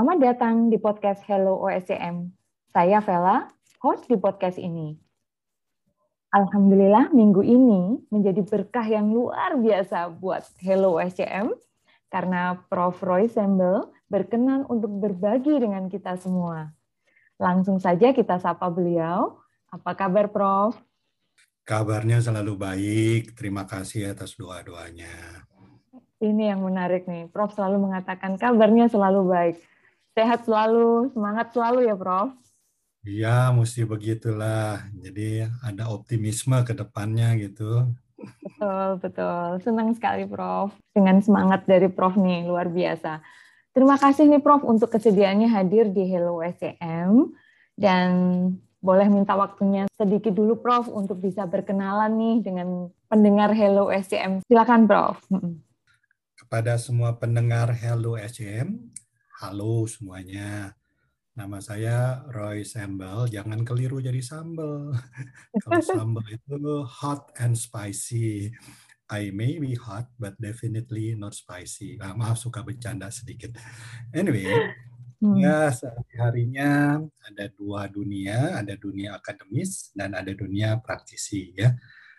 Selamat datang di podcast Hello OSCM. Saya Vela, host di podcast ini. Alhamdulillah minggu ini menjadi berkah yang luar biasa buat Hello OSCM karena Prof. Roy Sembel berkenan untuk berbagi dengan kita semua. Langsung saja kita sapa beliau. Apa kabar Prof? Kabarnya selalu baik. Terima kasih atas doa-doanya. Ini yang menarik nih. Prof selalu mengatakan kabarnya selalu baik sehat selalu, semangat selalu ya Prof. Iya, mesti begitulah. Jadi ada optimisme ke depannya gitu. Betul, betul. Senang sekali Prof. Dengan semangat dari Prof nih, luar biasa. Terima kasih nih Prof untuk kesediaannya hadir di Hello SCM. Dan boleh minta waktunya sedikit dulu Prof untuk bisa berkenalan nih dengan pendengar Hello SCM. Silakan Prof. Kepada semua pendengar Hello SCM, Halo semuanya. Nama saya Roy Sambal. Jangan keliru jadi sambal. Kalau sambal itu hot and spicy. I may be hot, but definitely not spicy. Ah, maaf, suka bercanda sedikit. Anyway, hmm. ya sehari-harinya ada dua dunia, ada dunia akademis dan ada dunia praktisi ya.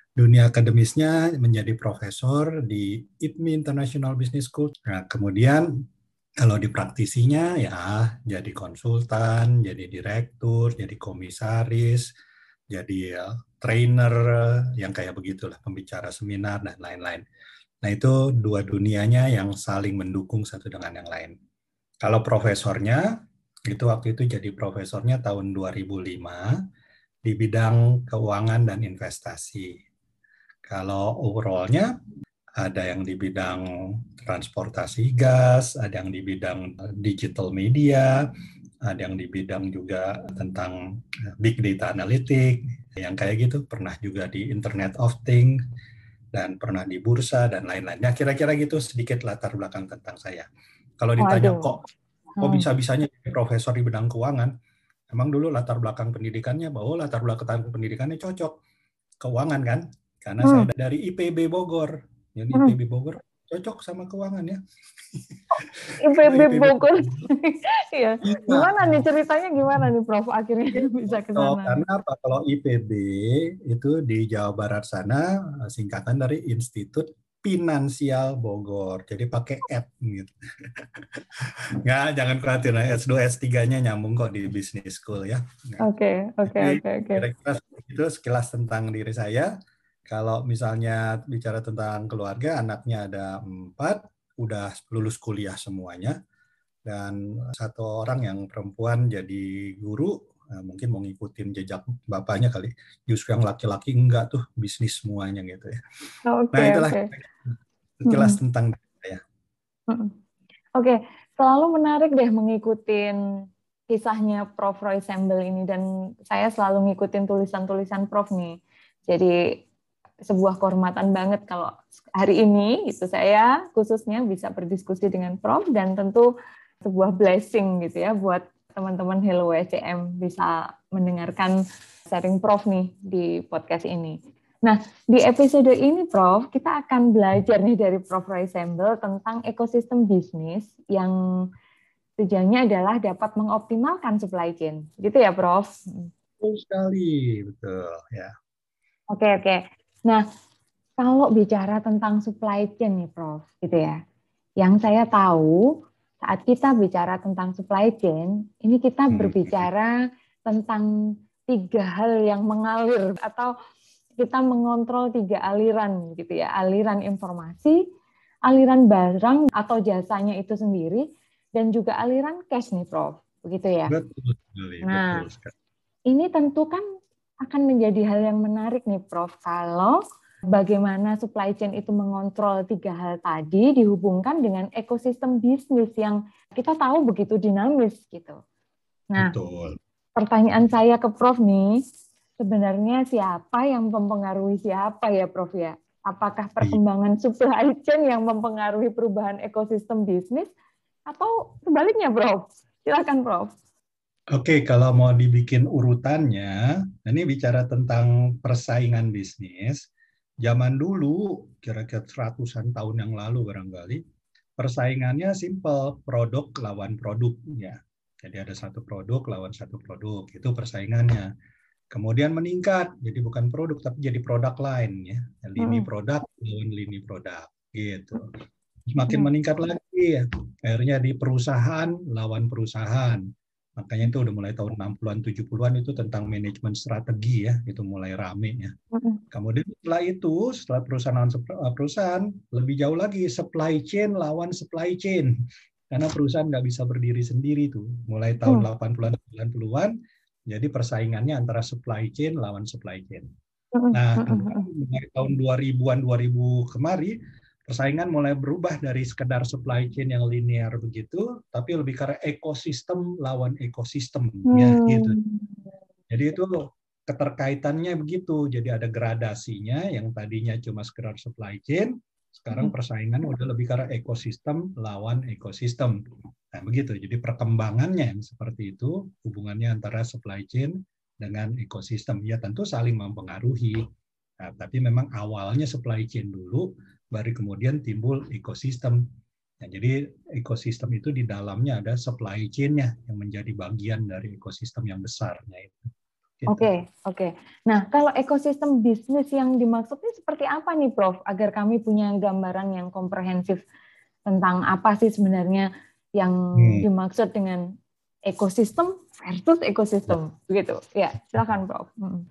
Dunia akademisnya menjadi profesor di IPMI International Business School. Nah, kemudian kalau di praktisinya ya jadi konsultan, jadi direktur, jadi komisaris, jadi ya, trainer yang kayak begitulah, pembicara seminar dan lain-lain. Nah itu dua dunianya yang saling mendukung satu dengan yang lain. Kalau profesornya, itu waktu itu jadi profesornya tahun 2005 di bidang keuangan dan investasi. Kalau overallnya ada yang di bidang transportasi gas, ada yang di bidang digital media, ada yang di bidang juga tentang big data analytic, yang kayak gitu, pernah juga di Internet of Things, dan pernah di bursa, dan lain-lainnya. Kira-kira gitu sedikit latar belakang tentang saya. Kalau ditanya kok, kok hmm. bisa-bisanya profesor di bidang keuangan, emang dulu latar belakang pendidikannya, bahwa latar belakang pendidikannya cocok. Keuangan kan? Karena hmm. saya dari IPB Bogor, yang di IPB Bogor cocok sama keuangan ya. IPB Bogor. Iya. iya. Gimana nih ceritanya gimana nih Prof akhirnya bisa ke sana? karena apa? Kalau IPB itu di Jawa Barat sana singkatan dari Institut Finansial Bogor. Jadi pakai app gitu. Nggak, jangan khawatir. S2, S3-nya nyambung kok di business school ya. Oke, oke, oke, oke. Kira-kira itu sekilas tentang diri saya. Kalau misalnya bicara tentang keluarga, anaknya ada empat, udah lulus kuliah semuanya, dan satu orang yang perempuan jadi guru, nah, mungkin mau ngikutin jejak bapaknya kali. Justru yang laki-laki enggak tuh bisnis semuanya gitu ya. Okay, nah itulah okay. sekilas hmm. tentang. Hmm. Oke, okay. selalu menarik deh mengikuti kisahnya Prof. Roy Sembel ini dan saya selalu ngikutin tulisan-tulisan Prof nih. Jadi sebuah kehormatan banget kalau hari ini itu saya khususnya bisa berdiskusi dengan Prof dan tentu sebuah blessing gitu ya buat teman-teman Hello WCM bisa mendengarkan sharing Prof nih di podcast ini. Nah, di episode ini Prof, kita akan belajar nih dari Prof Roy Sembel tentang ekosistem bisnis yang tujuannya adalah dapat mengoptimalkan supply chain. Gitu ya, Prof? Betul sekali, betul ya. Oke, oke. Nah, kalau bicara tentang supply chain nih Prof, gitu ya. Yang saya tahu saat kita bicara tentang supply chain, ini kita hmm. berbicara tentang tiga hal yang mengalir atau kita mengontrol tiga aliran gitu ya, aliran informasi, aliran barang atau jasanya itu sendiri, dan juga aliran cash nih Prof, begitu ya. Betul Nah, betul ini tentu kan akan menjadi hal yang menarik nih Prof. Kalau bagaimana supply chain itu mengontrol tiga hal tadi dihubungkan dengan ekosistem bisnis yang kita tahu begitu dinamis gitu. Nah, Betul. pertanyaan saya ke Prof nih, sebenarnya siapa yang mempengaruhi siapa ya Prof ya? Apakah iya. perkembangan supply chain yang mempengaruhi perubahan ekosistem bisnis atau sebaliknya Prof? Silakan Prof. Oke, kalau mau dibikin urutannya, ini bicara tentang persaingan bisnis. Zaman dulu, kira-kira ratusan tahun yang lalu barangkali, persaingannya simple, produk lawan produk ya. Jadi ada satu produk lawan satu produk, itu persaingannya. Kemudian meningkat, jadi bukan produk tapi jadi produk lain ya. Lini hmm. produk lawan lini produk gitu. Semakin hmm. meningkat lagi ya. Akhirnya di perusahaan lawan perusahaan. Makanya itu udah mulai tahun 60-an 70-an itu tentang manajemen strategi ya, itu mulai rame ya. Kemudian setelah itu, setelah perusahaan perusahaan lebih jauh lagi supply chain lawan supply chain karena perusahaan nggak bisa berdiri sendiri tuh mulai tahun hmm. 80-an 90-an jadi persaingannya antara supply chain lawan supply chain. Nah, mulai tahun 2000-an 2000 kemari persaingan mulai berubah dari sekedar supply chain yang linear begitu tapi lebih ke ekosistem lawan ekosistem ya gitu. Jadi itu keterkaitannya begitu. Jadi ada gradasinya yang tadinya cuma sekedar supply chain sekarang persaingan udah lebih karena ekosistem lawan ekosistem. Nah, begitu. Jadi perkembangannya yang seperti itu, hubungannya antara supply chain dengan ekosistem. Ya tentu saling mempengaruhi. Nah, tapi memang awalnya supply chain dulu, baru kemudian timbul ekosistem. Nah, jadi ekosistem itu di dalamnya ada supply chain-nya yang menjadi bagian dari ekosistem yang besarnya itu. Gitu. Oke, okay, oke. Okay. Nah, kalau ekosistem bisnis yang dimaksudnya seperti apa nih, Prof? Agar kami punya gambaran yang komprehensif tentang apa sih sebenarnya yang hmm. dimaksud dengan ekosistem versus ekosistem, begitu? Ya, silakan, Prof. Hmm.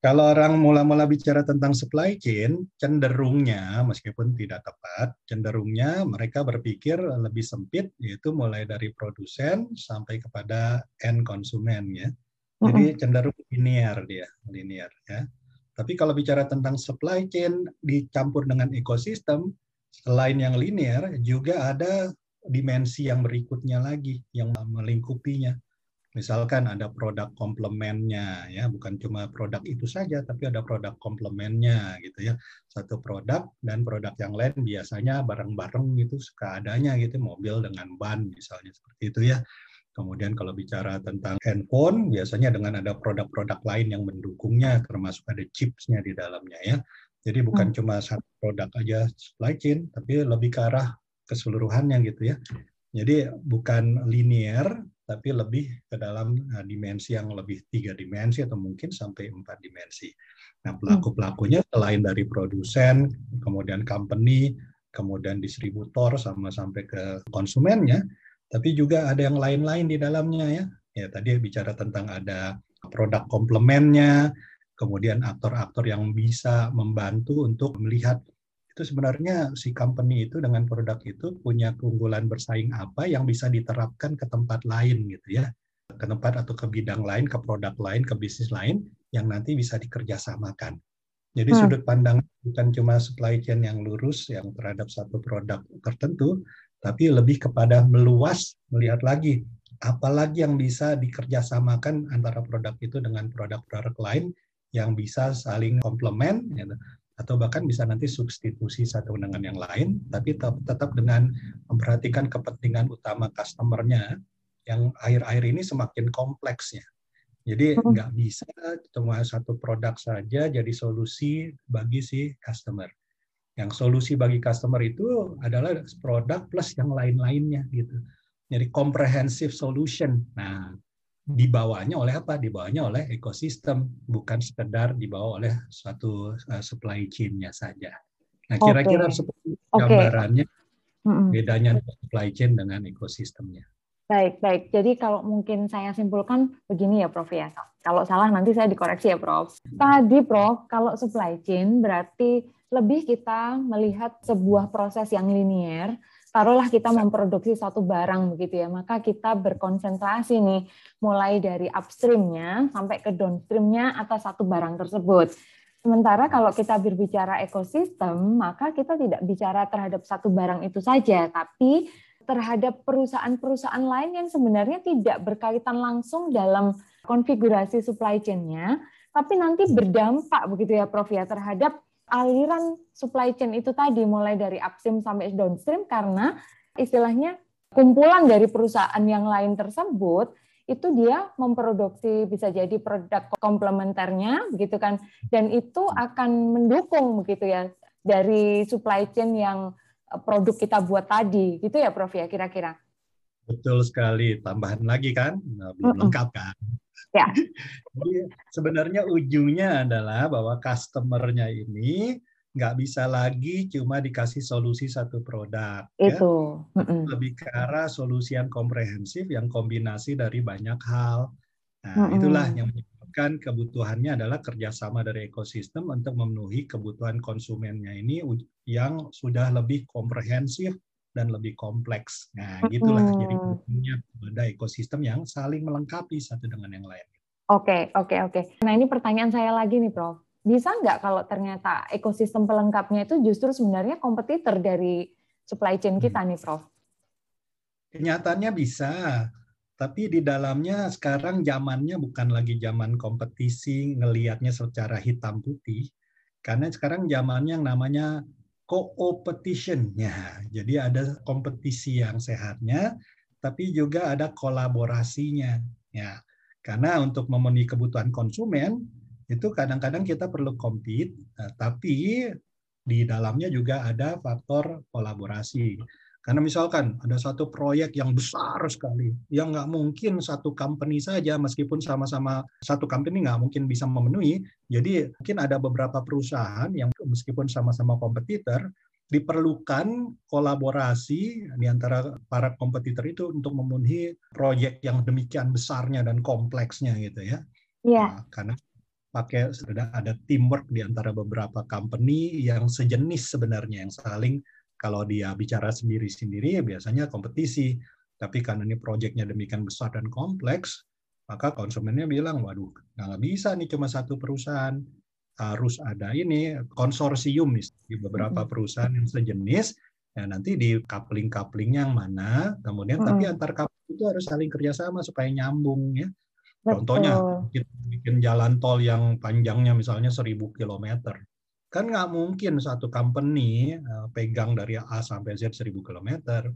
Kalau orang mula-mula bicara tentang supply chain, cenderungnya, meskipun tidak tepat, cenderungnya mereka berpikir lebih sempit, yaitu mulai dari produsen sampai kepada end konsumen, ya jadi cenderung linear dia, linear ya. Tapi kalau bicara tentang supply chain dicampur dengan ekosistem, selain yang linear juga ada dimensi yang berikutnya lagi yang melingkupinya. Misalkan ada produk komplemennya ya, bukan cuma produk itu saja tapi ada produk komplemennya gitu ya. Satu produk dan produk yang lain biasanya bareng-bareng gitu suka adanya gitu mobil dengan ban misalnya seperti itu ya. Kemudian kalau bicara tentang handphone, biasanya dengan ada produk-produk lain yang mendukungnya, termasuk ada chipsnya di dalamnya ya. Jadi bukan hmm. cuma satu produk aja supply chain, tapi lebih ke arah keseluruhannya gitu ya. Jadi bukan linear, tapi lebih ke dalam uh, dimensi yang lebih tiga dimensi atau mungkin sampai empat dimensi. Nah pelaku-pelakunya selain dari produsen, kemudian company, kemudian distributor, sama sampai ke konsumennya, tapi juga ada yang lain-lain di dalamnya ya. Ya tadi bicara tentang ada produk komplemennya, kemudian aktor-aktor yang bisa membantu untuk melihat itu sebenarnya si company itu dengan produk itu punya keunggulan bersaing apa yang bisa diterapkan ke tempat lain gitu ya. Ke tempat atau ke bidang lain ke produk lain ke bisnis lain yang nanti bisa dikerjasamakan. Jadi hmm. sudut pandang bukan cuma supply chain yang lurus yang terhadap satu produk tertentu tapi lebih kepada meluas melihat lagi apalagi yang bisa dikerjasamakan antara produk itu dengan produk-produk lain yang bisa saling komplement ya, atau bahkan bisa nanti substitusi satu dengan yang lain tapi tetap, dengan memperhatikan kepentingan utama customernya yang akhir-akhir ini semakin kompleksnya jadi hmm. nggak bisa cuma satu produk saja jadi solusi bagi si customer yang solusi bagi customer itu adalah produk plus yang lain-lainnya gitu. Jadi comprehensive solution. Nah, dibawanya oleh apa? Dibawanya oleh ekosistem, bukan sekedar dibawa oleh suatu uh, supply chain-nya saja. Nah, kira-kira okay. seperti gambarannya okay. bedanya supply chain dengan ekosistemnya. Baik, baik. Jadi kalau mungkin saya simpulkan begini ya Prof ya. Kalau salah nanti saya dikoreksi ya Prof. Tadi Prof, kalau supply chain berarti lebih kita melihat sebuah proses yang linier, taruhlah kita memproduksi satu barang begitu ya, maka kita berkonsentrasi nih mulai dari upstreamnya sampai ke downstreamnya atas satu barang tersebut. Sementara kalau kita berbicara ekosistem, maka kita tidak bicara terhadap satu barang itu saja, tapi terhadap perusahaan-perusahaan lain yang sebenarnya tidak berkaitan langsung dalam konfigurasi supply chain-nya, tapi nanti berdampak begitu ya Prof ya terhadap aliran supply chain itu tadi mulai dari upstream sampai downstream karena istilahnya kumpulan dari perusahaan yang lain tersebut itu dia memproduksi bisa jadi produk komplementernya begitu kan dan itu akan mendukung begitu ya dari supply chain yang produk kita buat tadi, gitu ya Prof ya kira-kira? Betul sekali, tambahan lagi kan, nah, belum lengkap kan. Ya. Jadi sebenarnya ujungnya adalah bahwa customernya ini nggak bisa lagi cuma dikasih solusi satu produk. Ya. Itu. Ya. Lebih ke arah solusi yang komprehensif yang kombinasi dari banyak hal. Nah, mm -mm. itulah yang menyebabkan kebutuhannya adalah kerjasama dari ekosistem untuk memenuhi kebutuhan konsumennya ini yang sudah lebih komprehensif dan lebih kompleks. Nah, gitulah hmm. jadi punya pada ekosistem yang saling melengkapi satu dengan yang lain. Oke, oke, oke. Nah, ini pertanyaan saya lagi nih, Prof. Bisa nggak kalau ternyata ekosistem pelengkapnya itu justru sebenarnya kompetitor dari supply chain hmm. kita nih, Prof? Kenyataannya bisa, tapi di dalamnya sekarang zamannya bukan lagi zaman kompetisi ngelihatnya secara hitam putih, karena sekarang zamannya yang namanya co-opetition-nya. Jadi ada kompetisi yang sehatnya, tapi juga ada kolaborasinya. Ya, karena untuk memenuhi kebutuhan konsumen itu kadang-kadang kita perlu compete, eh, tapi di dalamnya juga ada faktor kolaborasi. Karena misalkan ada satu proyek yang besar sekali, yang nggak mungkin satu company saja, meskipun sama-sama satu company nggak mungkin bisa memenuhi. Jadi mungkin ada beberapa perusahaan yang meskipun sama-sama kompetitor, diperlukan kolaborasi di antara para kompetitor itu untuk memenuhi proyek yang demikian besarnya dan kompleksnya gitu ya. Iya. Nah, karena pakai ada, ada teamwork di antara beberapa company yang sejenis sebenarnya yang saling kalau dia bicara sendiri-sendiri ya biasanya kompetisi. Tapi karena ini proyeknya demikian besar dan kompleks, maka konsumennya bilang, waduh, nggak bisa nih cuma satu perusahaan. Harus ada ini konsorsium di beberapa perusahaan yang sejenis, ya nanti di coupling-coupling yang mana, kemudian hmm. tapi antar coupling itu harus saling kerjasama supaya nyambung ya. Contohnya kita bikin jalan tol yang panjangnya misalnya 1000 kilometer Kan nggak mungkin satu company eh, pegang dari A sampai Z 1000 km. Ya.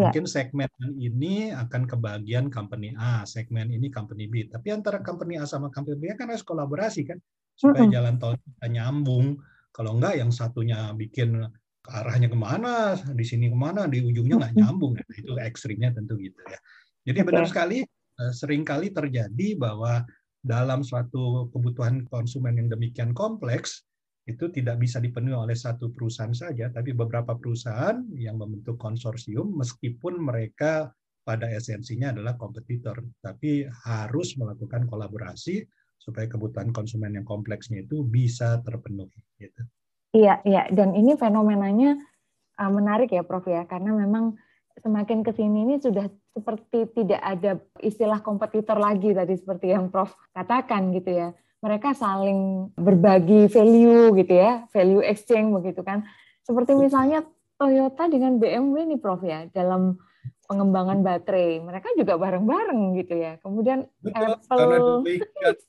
Mungkin segmen ini akan kebagian company A, segmen ini company B. Tapi antara company A sama company B kan harus kolaborasi kan supaya mm -hmm. jalan tol kita nyambung. Kalau enggak yang satunya bikin arahnya ke mana, di sini ke mana, di ujungnya nggak nyambung. Nah, itu ekstrimnya tentu gitu ya. Jadi okay. benar sekali, eh, sering kali terjadi bahwa dalam suatu kebutuhan konsumen yang demikian kompleks, itu tidak bisa dipenuhi oleh satu perusahaan saja, tapi beberapa perusahaan yang membentuk konsorsium meskipun mereka pada esensinya adalah kompetitor, tapi harus melakukan kolaborasi supaya kebutuhan konsumen yang kompleksnya itu bisa terpenuhi. Gitu. Iya, iya, dan ini fenomenanya uh, menarik ya, Prof ya, karena memang semakin ke sini ini sudah seperti tidak ada istilah kompetitor lagi tadi seperti yang Prof katakan gitu ya mereka saling berbagi value gitu ya, value exchange begitu kan. Seperti misalnya Toyota dengan BMW nih Prof ya, dalam pengembangan baterai. Mereka juga bareng-bareng gitu ya. Kemudian Betul, Apple karena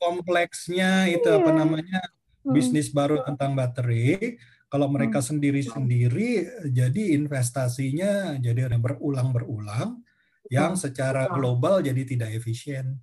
kompleksnya itu iya. apa namanya hmm. bisnis baru tentang baterai. Kalau mereka hmm. sendiri-sendiri, jadi investasinya jadi berulang-berulang, yang secara global jadi tidak efisien.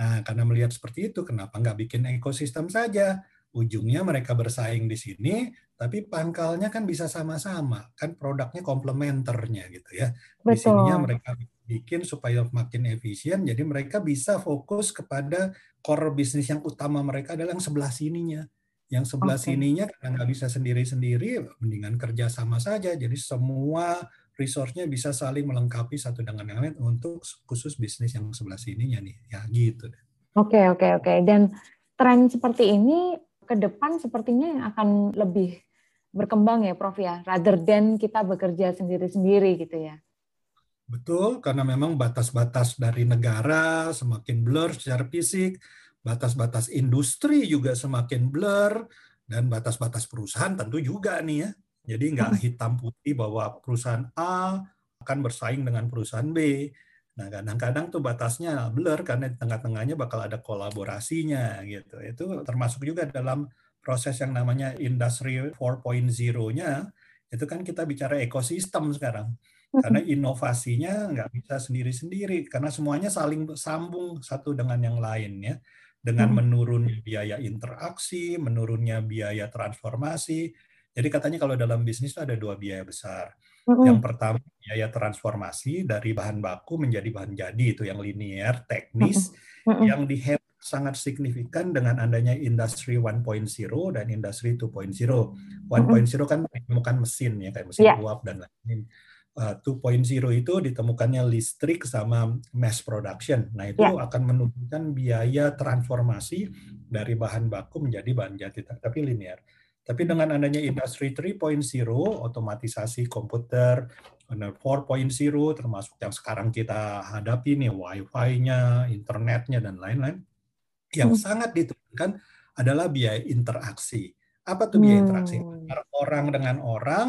Nah, karena melihat seperti itu, kenapa nggak bikin ekosistem saja? Ujungnya mereka bersaing di sini, tapi pangkalnya kan bisa sama-sama, kan produknya komplementernya gitu ya. Di sininya mereka bikin supaya makin efisien, jadi mereka bisa fokus kepada core bisnis yang utama mereka adalah yang sebelah sininya. Yang sebelah okay. sininya karena nggak bisa sendiri-sendiri, mendingan kerja sama saja. Jadi semua resource-nya bisa saling melengkapi satu dengan yang lain untuk khusus bisnis yang sebelah sininya nih ya gitu. Oke okay, oke okay, oke okay. dan tren seperti ini ke depan sepertinya yang akan lebih berkembang ya Prof ya rather than kita bekerja sendiri-sendiri gitu ya. Betul karena memang batas-batas dari negara semakin blur secara fisik, batas-batas industri juga semakin blur dan batas-batas perusahaan tentu juga nih ya jadi nggak hitam putih bahwa perusahaan A akan bersaing dengan perusahaan B. Nah, kadang-kadang tuh batasnya blur karena di tengah-tengahnya bakal ada kolaborasinya gitu. Itu termasuk juga dalam proses yang namanya industri 4.0-nya itu kan kita bicara ekosistem sekarang. Karena inovasinya nggak bisa sendiri-sendiri karena semuanya saling sambung satu dengan yang lain ya. Dengan menurunnya biaya interaksi, menurunnya biaya transformasi, jadi katanya kalau dalam bisnis itu ada dua biaya besar. Mm-hmm. Yang pertama biaya transformasi dari bahan baku menjadi bahan jadi itu yang linear, teknis, mm-hmm. yang dihemat sangat signifikan dengan adanya industri 1.0 dan industri 2.0. 1.0 kan menemukan mesin ya kayak mesin yeah. uap dan lain-lain. Uh, 2.0 itu ditemukannya listrik sama mass production. Nah, itu yeah. akan menurunkan biaya transformasi dari bahan baku menjadi bahan jadi tapi linear. Tapi dengan adanya industri 3.0, otomatisasi komputer, 4.0 termasuk yang sekarang kita hadapi nih Wi-Fi-nya, internetnya dan lain-lain, yang hmm. sangat diturunkan adalah biaya interaksi. Apa tuh biaya hmm. interaksi? Antara orang dengan orang,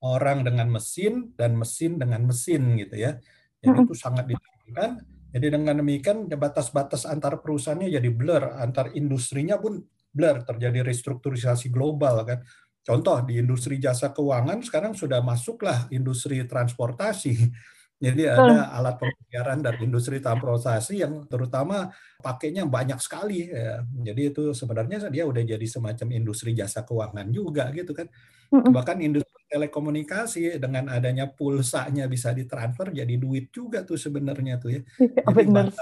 orang dengan mesin, dan mesin dengan mesin gitu ya. Jadi hmm. itu sangat diturunkan. Jadi dengan demikian batas-batas antar perusahaannya jadi blur, antar industrinya pun blur, terjadi restrukturisasi global kan. Contoh di industri jasa keuangan sekarang sudah masuklah industri transportasi jadi ada alat pembayaran dari industri transportasi yang terutama pakainya banyak sekali. Ya. Jadi itu sebenarnya dia udah jadi semacam industri jasa keuangan juga gitu kan. Bahkan industri telekomunikasi dengan adanya pulsanya bisa ditransfer jadi duit juga tuh sebenarnya tuh ya. Iya, jadi batas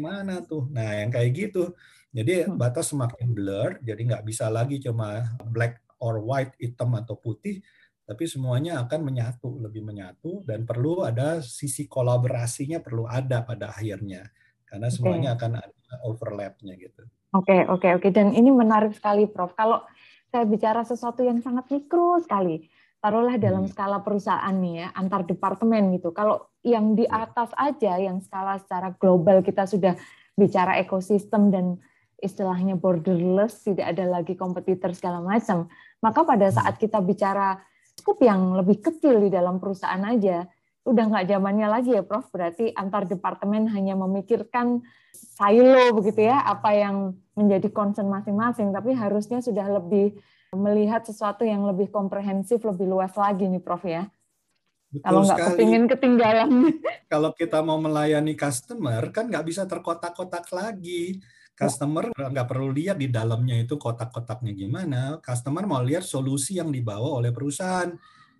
mana tuh? Nah yang kayak gitu. Jadi mm. batas semakin blur. Jadi nggak bisa lagi cuma black or white, hitam atau putih tapi semuanya akan menyatu, lebih menyatu dan perlu ada sisi kolaborasinya perlu ada pada akhirnya karena semuanya okay. akan ada overlapnya gitu. Oke, okay, oke, okay, oke. Okay. Dan ini menarik sekali, Prof. Kalau saya bicara sesuatu yang sangat mikro sekali, taruhlah dalam hmm. skala perusahaan nih ya, antar departemen gitu. Kalau yang di atas aja, yang skala secara global kita sudah bicara ekosistem dan istilahnya borderless, tidak ada lagi kompetitor segala macam. Maka pada hmm. saat kita bicara skup yang lebih kecil di dalam perusahaan aja udah nggak zamannya lagi ya Prof. Berarti antar departemen hanya memikirkan silo begitu ya, apa yang menjadi concern masing-masing, tapi harusnya sudah lebih melihat sesuatu yang lebih komprehensif, lebih luas lagi nih Prof ya. Betul kalau nggak kepingin ketinggalan. Kalau kita mau melayani customer kan nggak bisa terkotak-kotak lagi. Customer nggak perlu lihat di dalamnya itu kotak-kotaknya gimana. Customer mau lihat solusi yang dibawa oleh perusahaan.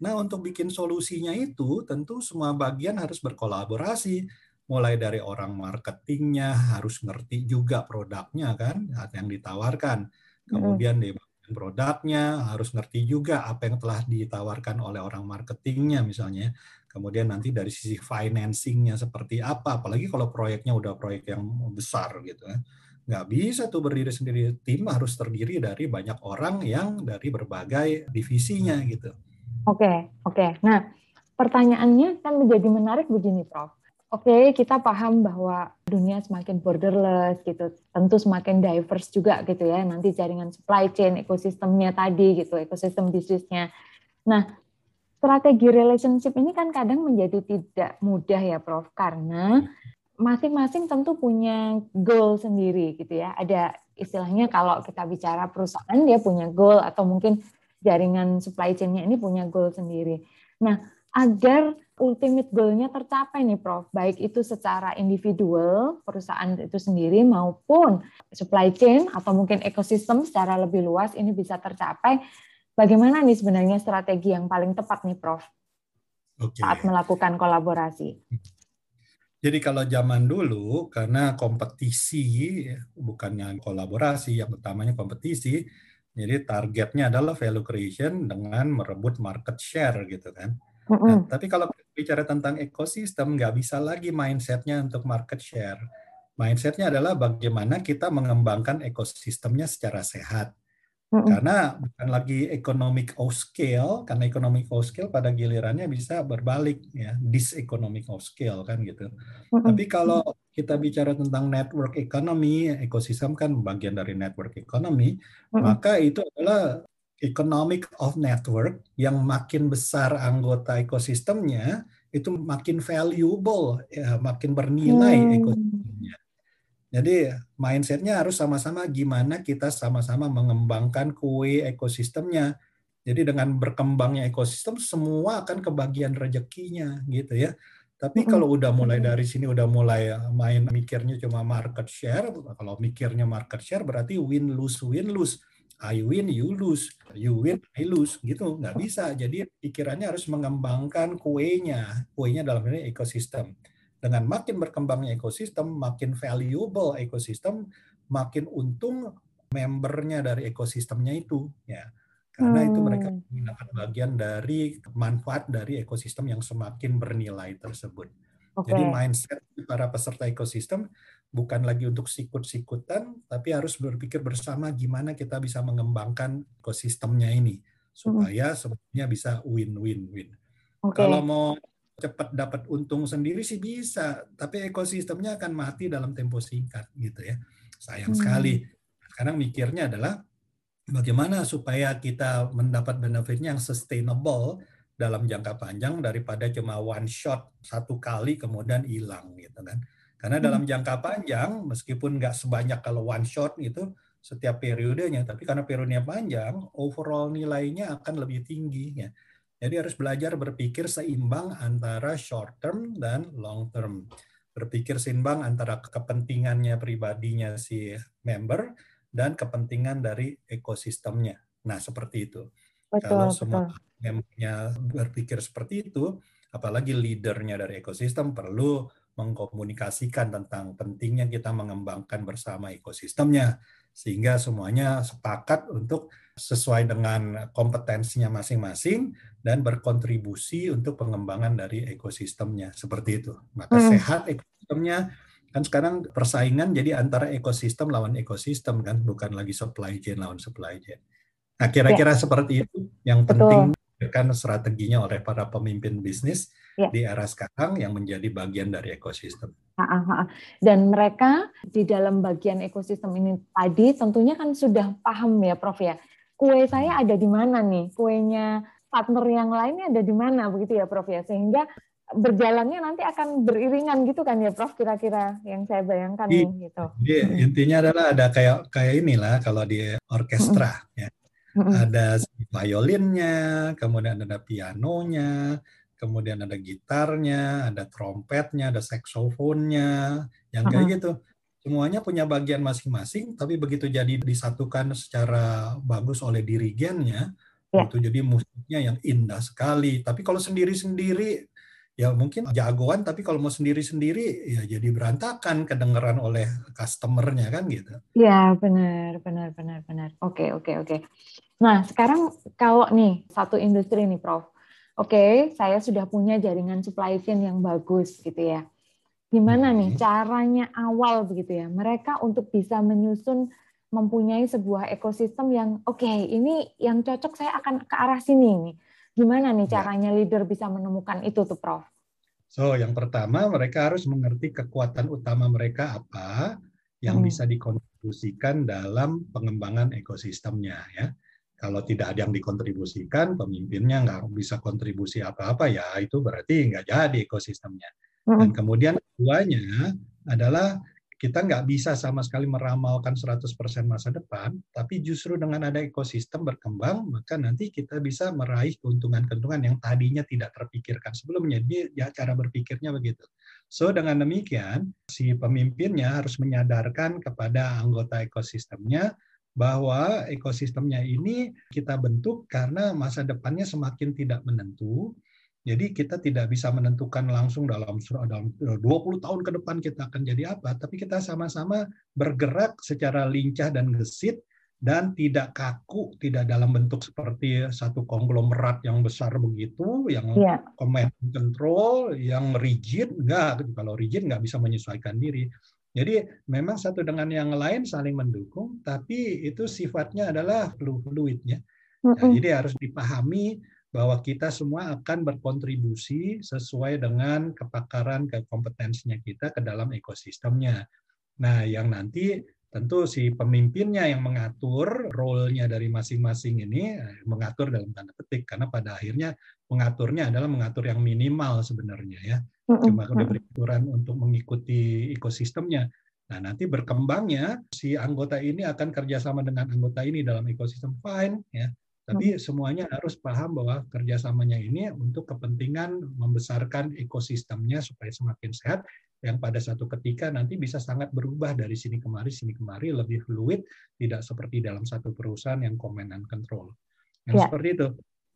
Nah, untuk bikin solusinya itu tentu semua bagian harus berkolaborasi. Mulai dari orang marketingnya harus ngerti juga produknya kan, yang ditawarkan. Kemudian di produknya harus ngerti juga apa yang telah ditawarkan oleh orang marketingnya misalnya. Kemudian nanti dari sisi financingnya seperti apa, apalagi kalau proyeknya udah proyek yang besar gitu ya nggak bisa tuh berdiri sendiri. Tim harus terdiri dari banyak orang yang dari berbagai divisinya gitu. Oke, okay, oke. Okay. Nah, pertanyaannya kan menjadi menarik begini, Prof. Oke, okay, kita paham bahwa dunia semakin borderless gitu, tentu semakin diverse juga gitu ya. Nanti jaringan supply chain, ekosistemnya tadi gitu, ekosistem bisnisnya. Nah, strategi relationship ini kan kadang menjadi tidak mudah ya, Prof, karena masing-masing tentu punya goal sendiri gitu ya. Ada istilahnya kalau kita bicara perusahaan dia punya goal atau mungkin jaringan supply chain-nya ini punya goal sendiri. Nah, agar ultimate goal-nya tercapai nih Prof, baik itu secara individual perusahaan itu sendiri maupun supply chain atau mungkin ekosistem secara lebih luas ini bisa tercapai. Bagaimana nih sebenarnya strategi yang paling tepat nih Prof? Okay. Saat melakukan kolaborasi. Jadi kalau zaman dulu karena kompetisi bukannya kolaborasi, yang utamanya kompetisi, jadi targetnya adalah value creation dengan merebut market share gitu kan. Nah, tapi kalau bicara tentang ekosistem nggak bisa lagi mindsetnya untuk market share. Mindsetnya adalah bagaimana kita mengembangkan ekosistemnya secara sehat. Karena bukan lagi economic of scale, karena economic of scale pada gilirannya bisa berbalik ya, diseconomic of scale kan gitu. Tapi kalau kita bicara tentang network economy, ekosistem kan bagian dari network economy, maka itu adalah economic of network yang makin besar anggota ekosistemnya itu makin valuable, ya, makin bernilai hmm. ekosistemnya. Jadi mindsetnya harus sama-sama gimana kita sama-sama mengembangkan kue ekosistemnya. Jadi dengan berkembangnya ekosistem semua akan kebagian rezekinya gitu ya. Tapi kalau udah mulai dari sini udah mulai main mikirnya cuma market share, kalau mikirnya market share berarti win lose win lose I win, you lose. You win, I lose. Gitu, nggak bisa. Jadi pikirannya harus mengembangkan kuenya. Kuenya dalam ini ekosistem. Dengan makin berkembangnya ekosistem, makin valuable ekosistem, makin untung membernya dari ekosistemnya itu. Ya. Karena hmm. itu mereka mendapat bagian dari manfaat dari ekosistem yang semakin bernilai tersebut. Okay. Jadi mindset para peserta ekosistem bukan lagi untuk sikut-sikutan, tapi harus berpikir bersama gimana kita bisa mengembangkan ekosistemnya ini supaya hmm. semuanya bisa win-win-win. Okay. Kalau mau cepat dapat untung sendiri sih bisa, tapi ekosistemnya akan mati dalam tempo singkat gitu ya. Sayang hmm. sekali. Sekarang mikirnya adalah bagaimana supaya kita mendapat benefitnya yang sustainable dalam jangka panjang daripada cuma one shot satu kali kemudian hilang gitu kan. Karena hmm. dalam jangka panjang meskipun nggak sebanyak kalau one shot gitu setiap periodenya, tapi karena periodenya panjang, overall nilainya akan lebih tinggi ya. Jadi harus belajar berpikir seimbang antara short term dan long term. Berpikir seimbang antara kepentingannya pribadinya si member dan kepentingan dari ekosistemnya. Nah, seperti itu. Betul, Kalau semua memangnya berpikir seperti itu, apalagi leadernya dari ekosistem perlu mengkomunikasikan tentang pentingnya kita mengembangkan bersama ekosistemnya sehingga semuanya sepakat untuk sesuai dengan kompetensinya masing-masing dan berkontribusi untuk pengembangan dari ekosistemnya seperti itu. Maka hmm. sehat ekosistemnya kan sekarang persaingan jadi antara ekosistem lawan ekosistem kan bukan lagi supply chain lawan supply chain. Nah, kira-kira ya. seperti itu yang penting kan strateginya oleh para pemimpin bisnis ya. di era sekarang yang menjadi bagian dari ekosistem. Dan mereka di dalam bagian ekosistem ini tadi tentunya kan sudah paham ya Prof ya. Kue saya ada di mana nih? Kuenya partner yang lainnya ada di mana begitu ya Prof ya. Sehingga berjalannya nanti akan beriringan gitu kan ya Prof kira-kira yang saya bayangkan nih gitu. Jadi, intinya adalah ada kayak kayak inilah kalau di orkestra ya ada violinnya, kemudian ada pianonya, kemudian ada gitarnya, ada trompetnya, ada saksofonnya, yang kayak gitu. Semuanya punya bagian masing-masing, tapi begitu jadi disatukan secara bagus oleh dirigennya, yeah. itu jadi musiknya yang indah sekali. Tapi kalau sendiri-sendiri ya mungkin jagoan tapi kalau mau sendiri-sendiri ya jadi berantakan kedengeran oleh customernya kan gitu. Iya benar benar benar benar. Oke oke oke. Nah sekarang kalau nih satu industri nih Prof. Oke saya sudah punya jaringan supply chain yang bagus gitu ya. Gimana nih caranya awal begitu ya mereka untuk bisa menyusun mempunyai sebuah ekosistem yang oke okay, ini yang cocok saya akan ke arah sini nih Gimana nih ya. caranya ya. leader bisa menemukan itu tuh, Prof? So, yang pertama mereka harus mengerti kekuatan utama mereka apa yang hmm. bisa dikontribusikan dalam pengembangan ekosistemnya ya. Kalau tidak ada yang dikontribusikan, pemimpinnya nggak bisa kontribusi apa-apa ya itu berarti nggak jadi ekosistemnya. Dan kemudian keduanya adalah kita nggak bisa sama sekali meramalkan 100% masa depan, tapi justru dengan ada ekosistem berkembang, maka nanti kita bisa meraih keuntungan-keuntungan yang tadinya tidak terpikirkan sebelumnya. Jadi ya cara berpikirnya begitu. So dengan demikian, si pemimpinnya harus menyadarkan kepada anggota ekosistemnya bahwa ekosistemnya ini kita bentuk karena masa depannya semakin tidak menentu, jadi kita tidak bisa menentukan langsung dalam dalam 20 tahun ke depan kita akan jadi apa, tapi kita sama-sama bergerak secara lincah dan gesit dan tidak kaku, tidak dalam bentuk seperti satu konglomerat yang besar begitu, yang yeah. command control, yang rigid, enggak. Kalau rigid nggak bisa menyesuaikan diri. Jadi memang satu dengan yang lain saling mendukung, tapi itu sifatnya adalah fluidnya. Nah, jadi harus dipahami bahwa kita semua akan berkontribusi sesuai dengan kepakaran ke kompetensinya kita ke dalam ekosistemnya. Nah, yang nanti tentu si pemimpinnya yang mengatur role-nya dari masing-masing ini eh, mengatur dalam tanda petik karena pada akhirnya mengaturnya adalah mengatur yang minimal sebenarnya ya. Cuma diberi aturan untuk mengikuti ekosistemnya. Nah, nanti berkembangnya si anggota ini akan kerjasama dengan anggota ini dalam ekosistem fine ya Tapi semuanya harus paham bahwa kerjasamanya ini untuk kepentingan membesarkan ekosistemnya supaya semakin sehat, yang pada satu ketika nanti bisa sangat berubah dari sini kemari, sini kemari, lebih fluid, tidak seperti dalam satu perusahaan yang command and control. Yang ya. seperti itu.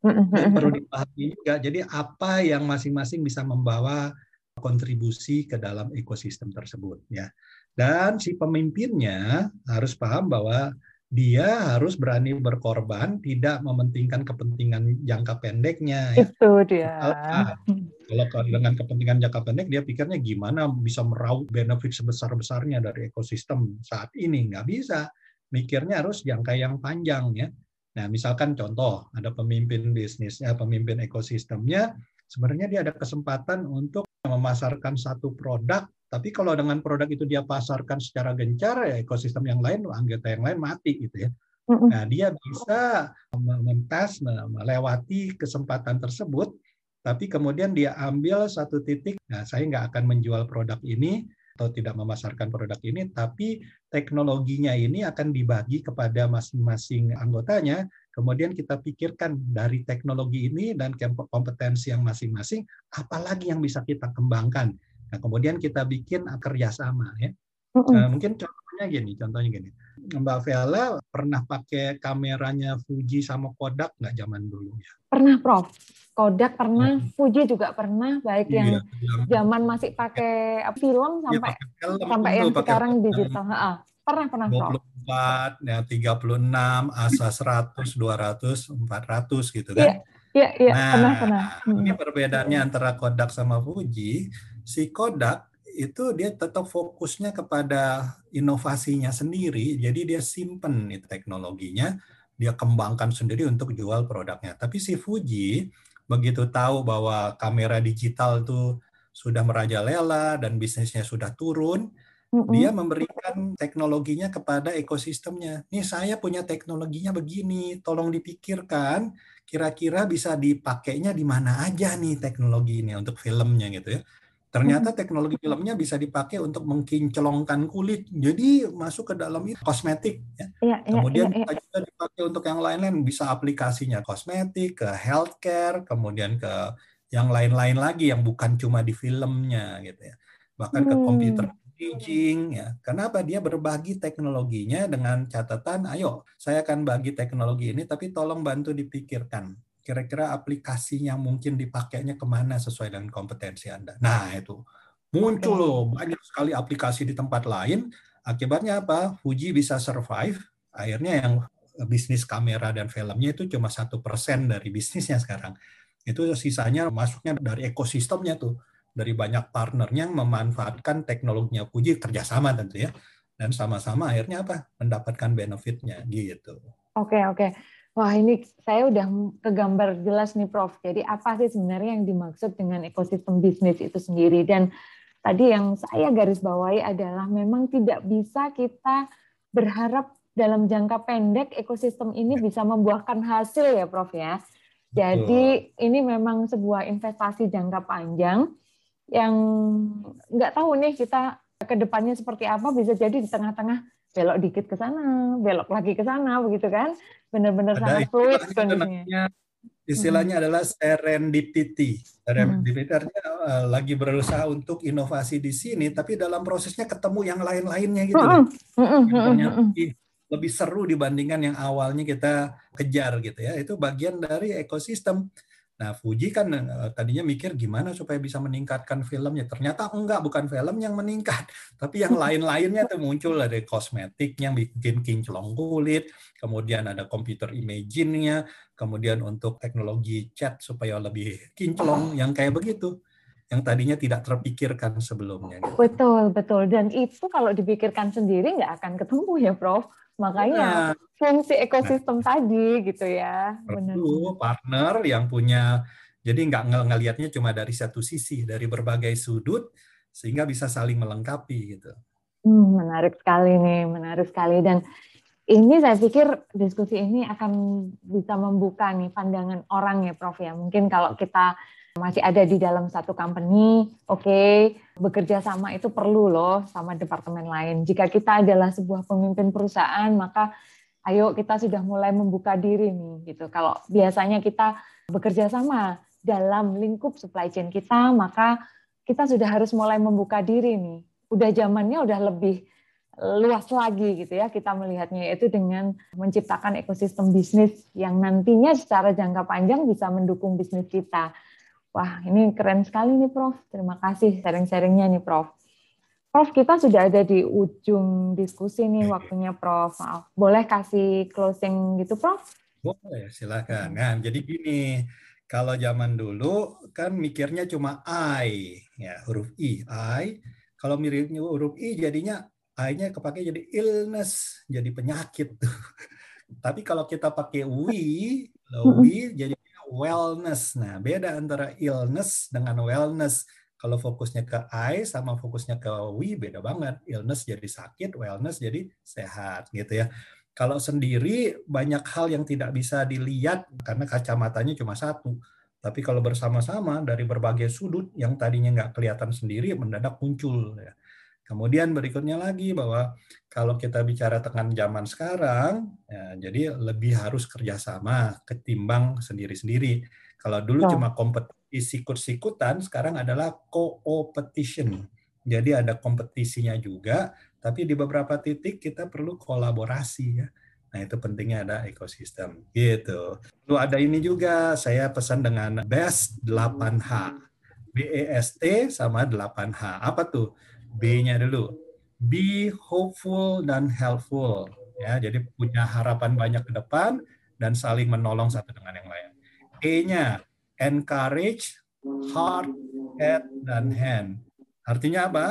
Dan perlu dipahami juga, jadi apa yang masing-masing bisa membawa kontribusi ke dalam ekosistem tersebut ya. Dan si pemimpinnya harus paham bahwa dia harus berani berkorban, tidak mementingkan kepentingan jangka pendeknya. Ya. Itu dia. Kalau dengan kepentingan jangka pendek, dia pikirnya gimana bisa meraup benefit sebesar-besarnya dari ekosistem saat ini. Nggak bisa. Mikirnya harus jangka yang panjang. ya. Nah, misalkan contoh, ada pemimpin bisnisnya, pemimpin ekosistemnya, sebenarnya dia ada kesempatan untuk memasarkan satu produk tapi kalau dengan produk itu dia pasarkan secara gencar, ya ekosistem yang lain, anggota yang lain mati gitu ya. Nah, dia bisa mempas, melewati kesempatan tersebut, tapi kemudian dia ambil satu titik, nah saya nggak akan menjual produk ini atau tidak memasarkan produk ini, tapi teknologinya ini akan dibagi kepada masing-masing anggotanya, kemudian kita pikirkan dari teknologi ini dan kompetensi yang masing-masing, apalagi yang bisa kita kembangkan Nah, kemudian kita bikin kerjasama ya. Nah, mungkin contohnya gini, contohnya gini. Mbak Vela pernah pakai kameranya Fuji sama Kodak nggak zaman dulu ya? Pernah, Prof. Kodak pernah, hmm. Fuji juga pernah, baik iya, yang, yang zaman masih pakai film iya, sampai ya, film sampai yang pakai sekarang film. digital. Ha, pernah pernah, 24, ya 36, ASA 100, 200, 400 gitu kan. Iya, iya, nah, pernah pernah. Hmm. Ini perbedaannya antara Kodak sama Fuji si Kodak itu dia tetap fokusnya kepada inovasinya sendiri, jadi dia simpen nih teknologinya, dia kembangkan sendiri untuk jual produknya. Tapi si Fuji begitu tahu bahwa kamera digital itu sudah merajalela dan bisnisnya sudah turun, mm-hmm. dia memberikan teknologinya kepada ekosistemnya. Nih saya punya teknologinya begini, tolong dipikirkan kira-kira bisa dipakainya di mana aja nih teknologi ini untuk filmnya gitu ya. Ternyata hmm. teknologi filmnya bisa dipakai untuk mengkinclongkan kulit. Jadi masuk ke dalam itu kosmetik. Ya. Ya, kemudian ya, ya, juga dipakai untuk yang lain-lain. Bisa aplikasinya kosmetik, ke healthcare, kemudian ke yang lain-lain lagi yang bukan cuma di filmnya gitu ya. Bahkan hmm. ke komputer imaging ya. Kenapa dia berbagi teknologinya dengan catatan, ayo saya akan bagi teknologi ini, tapi tolong bantu dipikirkan kira-kira aplikasinya mungkin dipakainya ke mana sesuai dengan kompetensi Anda. Nah itu muncul loh banyak sekali aplikasi di tempat lain. Akibatnya apa? Fuji bisa survive. Akhirnya yang bisnis kamera dan filmnya itu cuma satu persen dari bisnisnya sekarang. Itu sisanya masuknya dari ekosistemnya tuh dari banyak partnernya yang memanfaatkan teknologinya Fuji kerjasama tentu ya dan sama-sama akhirnya apa mendapatkan benefitnya gitu. Oke oke. Wah ini saya udah kegambar jelas nih Prof. Jadi apa sih sebenarnya yang dimaksud dengan ekosistem bisnis itu sendiri? Dan tadi yang saya garis bawahi adalah memang tidak bisa kita berharap dalam jangka pendek ekosistem ini bisa membuahkan hasil ya Prof ya. Jadi ini memang sebuah investasi jangka panjang yang nggak tahu nih kita ke depannya seperti apa bisa jadi di tengah-tengah belok dikit ke sana, belok lagi ke sana, begitu kan? Benar-benar sangat fluid kondisinya. Istilahnya hmm. adalah serendipity. Serendipity hmm. artinya uh, lagi berusaha untuk inovasi di sini, tapi dalam prosesnya ketemu yang lain-lainnya gitu. Hmm. Hmm. Ternyata lebih, lebih seru dibandingkan yang awalnya kita kejar gitu ya. Itu bagian dari ekosistem. Nah, Fuji kan uh, tadinya mikir gimana supaya bisa meningkatkan filmnya. Ternyata enggak, bukan film yang meningkat, tapi yang lain-lainnya tuh muncul ada kosmetik yang bikin kinclong kulit, kemudian ada computer imaging-nya, kemudian untuk teknologi chat supaya lebih kinclong yang kayak begitu yang tadinya tidak terpikirkan sebelumnya. Gitu. Betul, betul. Dan itu kalau dipikirkan sendiri nggak akan ketemu ya, Prof. Makanya nah, fungsi ekosistem nah, tadi gitu ya. Perlu partner yang punya jadi nggak ng ngelihatnya cuma dari satu sisi, dari berbagai sudut sehingga bisa saling melengkapi gitu. Hmm, menarik sekali nih, menarik sekali dan ini saya pikir diskusi ini akan bisa membuka nih pandangan orang ya Prof ya. Mungkin kalau kita masih ada di dalam satu company, oke, okay, bekerja sama itu perlu loh sama departemen lain. Jika kita adalah sebuah pemimpin perusahaan, maka ayo kita sudah mulai membuka diri nih gitu. Kalau biasanya kita bekerja sama dalam lingkup supply chain kita, maka kita sudah harus mulai membuka diri nih. Udah zamannya udah lebih luas lagi gitu ya kita melihatnya yaitu dengan menciptakan ekosistem bisnis yang nantinya secara jangka panjang bisa mendukung bisnis kita. Wah, ini keren sekali nih Prof. Terima kasih sharing-sharingnya nih Prof. Prof, kita sudah ada di ujung diskusi nih waktunya Prof. Boleh kasih closing gitu Prof? Boleh, silakan. Nah, jadi gini, kalau zaman dulu kan mikirnya cuma I, ya huruf I, I. Kalau miripnya huruf I jadinya I-nya kepake jadi illness, jadi penyakit. Tapi kalau kita pakai we, we jadi wellness. Nah, beda antara illness dengan wellness. Kalau fokusnya ke I sama fokusnya ke we beda banget. Illness jadi sakit, wellness jadi sehat gitu ya. Kalau sendiri banyak hal yang tidak bisa dilihat karena kacamatanya cuma satu. Tapi kalau bersama-sama dari berbagai sudut yang tadinya nggak kelihatan sendiri mendadak muncul. Ya. Kemudian berikutnya lagi bahwa kalau kita bicara tentang zaman sekarang, ya, jadi lebih harus kerjasama ketimbang sendiri-sendiri. Kalau dulu oh. cuma kompetisi sikut-sikutan, sekarang adalah co-opetition. Jadi ada kompetisinya juga, tapi di beberapa titik kita perlu kolaborasi ya. Nah itu pentingnya ada ekosistem gitu. Lalu ada ini juga saya pesan dengan BEST 8H. BEST sama 8H. Apa tuh? B-nya dulu. Be hopeful dan helpful. Ya, jadi punya harapan banyak ke depan dan saling menolong satu dengan yang lain. E-nya encourage, heart, head, dan hand. Artinya apa?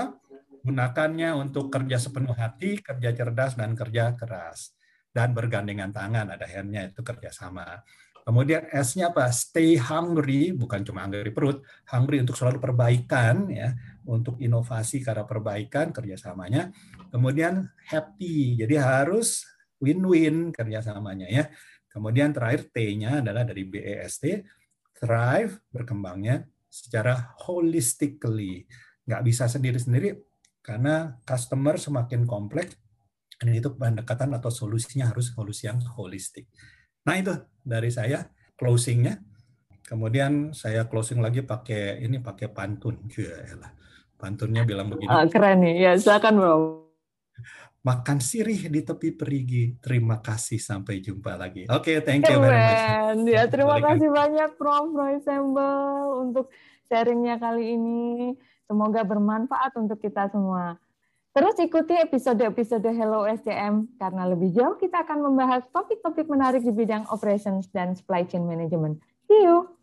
Gunakannya untuk kerja sepenuh hati, kerja cerdas, dan kerja keras. Dan bergandengan tangan, ada hand-nya itu kerjasama. Kemudian S-nya apa? Stay hungry, bukan cuma hungry perut, hungry untuk selalu perbaikan, ya, untuk inovasi karena perbaikan kerjasamanya. Kemudian happy, jadi harus win-win kerjasamanya ya. Kemudian terakhir T-nya adalah dari BEST, thrive, berkembangnya secara holistically. Nggak bisa sendiri-sendiri karena customer semakin kompleks, dan itu pendekatan atau solusinya harus solusi yang holistik. Nah itu dari saya closingnya. Kemudian saya closing lagi pakai ini pakai pantun. Ya Pantunnya bilang begini. Ah, keren nih. Ya, silakan, Bro. Makan sirih di tepi perigi. Terima kasih sampai jumpa lagi. Oke, okay, thank you very much. Ya, terima kasih banyak Prof. Roy Sembel untuk sharingnya kali ini. Semoga bermanfaat untuk kita semua. Terus ikuti episode-episode Hello SCM karena lebih jauh kita akan membahas topik-topik menarik di bidang operations dan supply chain management. See you!